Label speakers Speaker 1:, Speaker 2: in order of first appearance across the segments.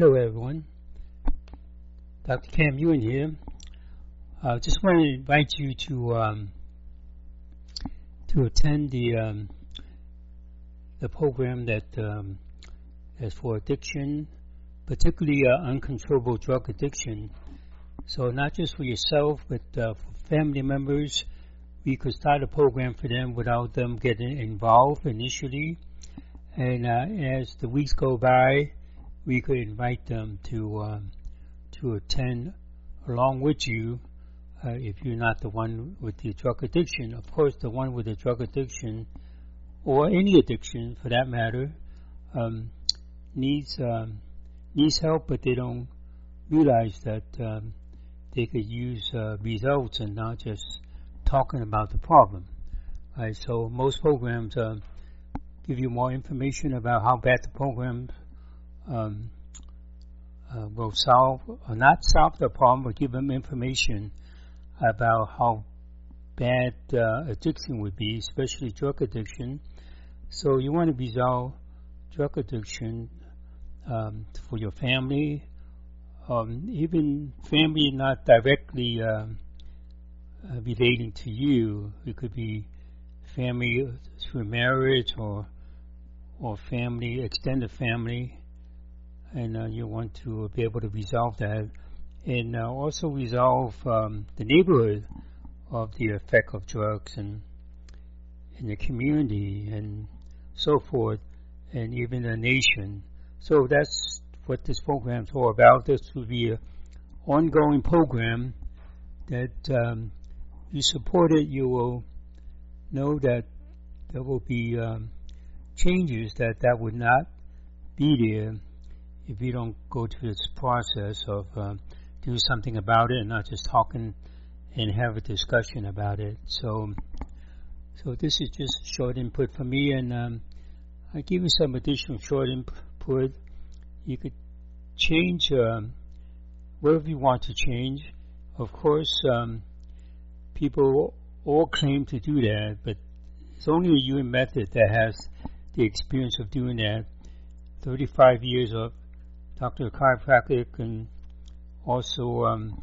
Speaker 1: Hello, everyone. Dr. Kam Yuen here. I uh, just want to invite you to um, to attend the um, the program that um, is for addiction, particularly uh, uncontrollable drug addiction. So not just for yourself, but uh, for family members. We could start a program for them without them getting involved initially, and uh, as the weeks go by, we could invite them to um, to attend along with you uh, if you're not the one with the drug addiction. Of course, the one with the drug addiction, or any addiction for that matter, um, needs um, needs help, but they don't realize that um, they could use uh, results and not just talking about the problem. So most programs uh, give you more information about how bad the program um, uh, will solve or not solve the problem, but give them information about how bad uh, addiction would be, especially drug addiction. So you want to resolve drug addiction um, for your family, um, even family not directly uh, uh, relating to you. It could be family through marriage or or family, extended family, and uh, you want to be able to resolve that and uh, also resolve um, the neighborhood of the effect of drugs and in the community and so forth, and even the nation. So that's what this program is all about. This will be an ongoing program that um, you support it, you will know that there will be um, changes that that would not be there if you don't go through this process of um, do something about it and not just talking and have a discussion about it. So, so this is just short input for me, and um, I give you some additional short input. You could change um, whatever you want to change. Of course, um, people all claim to do that, but it's only a Yuen method that has the experience of doing that. 35 years of Dr. Chiropractic and also um,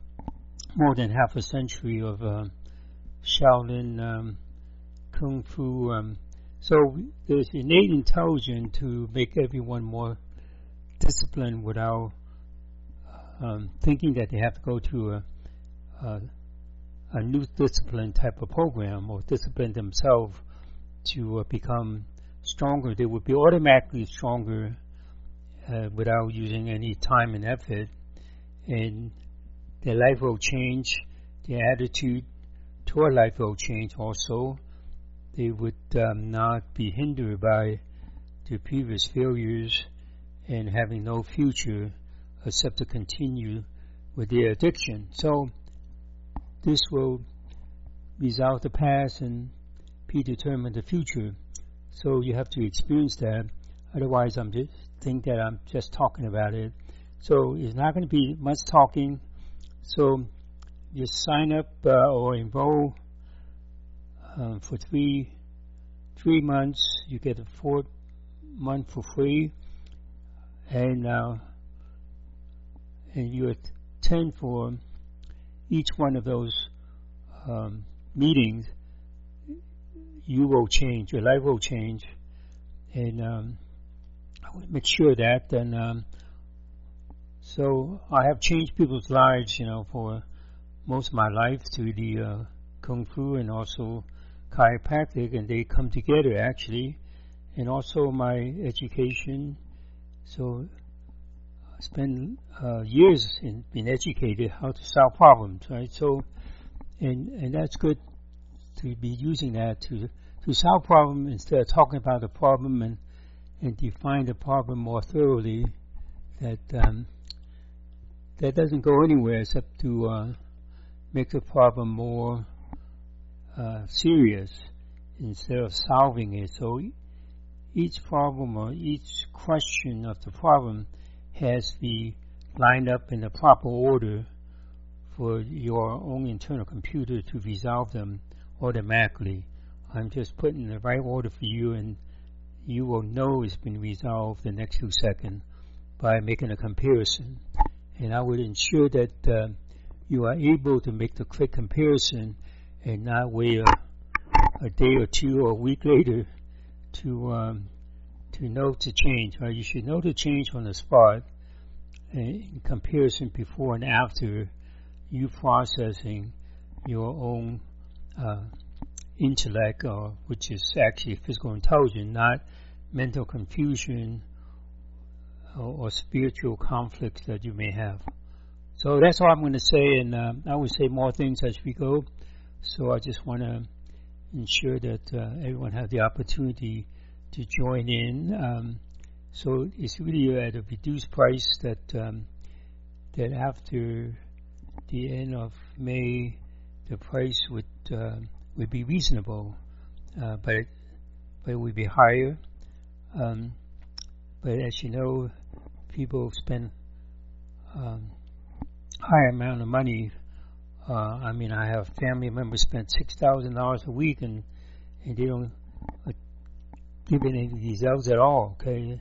Speaker 1: more than half a century of uh, Shaolin um, Kung Fu. Um, so there's innate intelligence to make everyone more disciplined without um, thinking that they have to go to a, a, a new discipline type of program or discipline themselves to uh, become stronger. They would be automatically stronger uh, without using any time and effort and their life will change, their attitude toward life will change also. They would um, not be hindered by their previous failures and having no future except to continue with their addiction. So this will resolve the past and predetermine the future. So you have to experience that. Otherwise, I'm just think that I'm just talking about it so it's not going to be much talking. So you sign up uh, or enroll uh, for three three months. You get a fourth month for free, and uh, and you attend for each one of those um, meetings. You will change. Your life will change, and um, Sure that and. Um, so I have changed people's lives, you know, for most of my life through the uh, kung fu and also chiropractic, and they come together actually, and also my education. So I spent uh, years in being educated how to solve problems, right? So, and and that's good to be using that to to solve problem instead of talking about the problem and and define the problem more thoroughly. That um, that doesn't go anywhere except to uh, make the problem more uh, serious instead of solving it. So each problem or each question of the problem has to be lined up in the proper order for your own internal computer to resolve them automatically. I'm just putting the right order for you and you will know it's been resolved the next few seconds by making a comparison. And I would ensure that uh, you are able to make the quick comparison and not wait a, a day or two or a week later to um, to know the change. Right? You should know the change on the spot in comparison before and after you processing your own uh, intellect, or which is actually physical intelligence, not mental confusion or, or spiritual conflicts that you may have. So that's all I'm going to say, and uh, I will say more things as we go. So I just want to ensure that uh, everyone has the opportunity to join in. Um, so it's really at a reduced price that um, that after the end of May, the price would uh, would be reasonable, uh, but it, but it would be higher. Um, but as you know, people spend um, higher amount of money. Uh, I mean, I have family members spend six thousand dollars a week, and and they don't uh, give any results at all. Okay,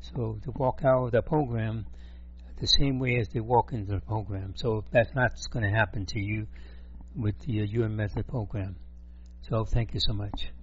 Speaker 1: so to walk out of the program the same way as they walk into the program. So that's not going to happen to you with the Yuen Method program. So thank you so much.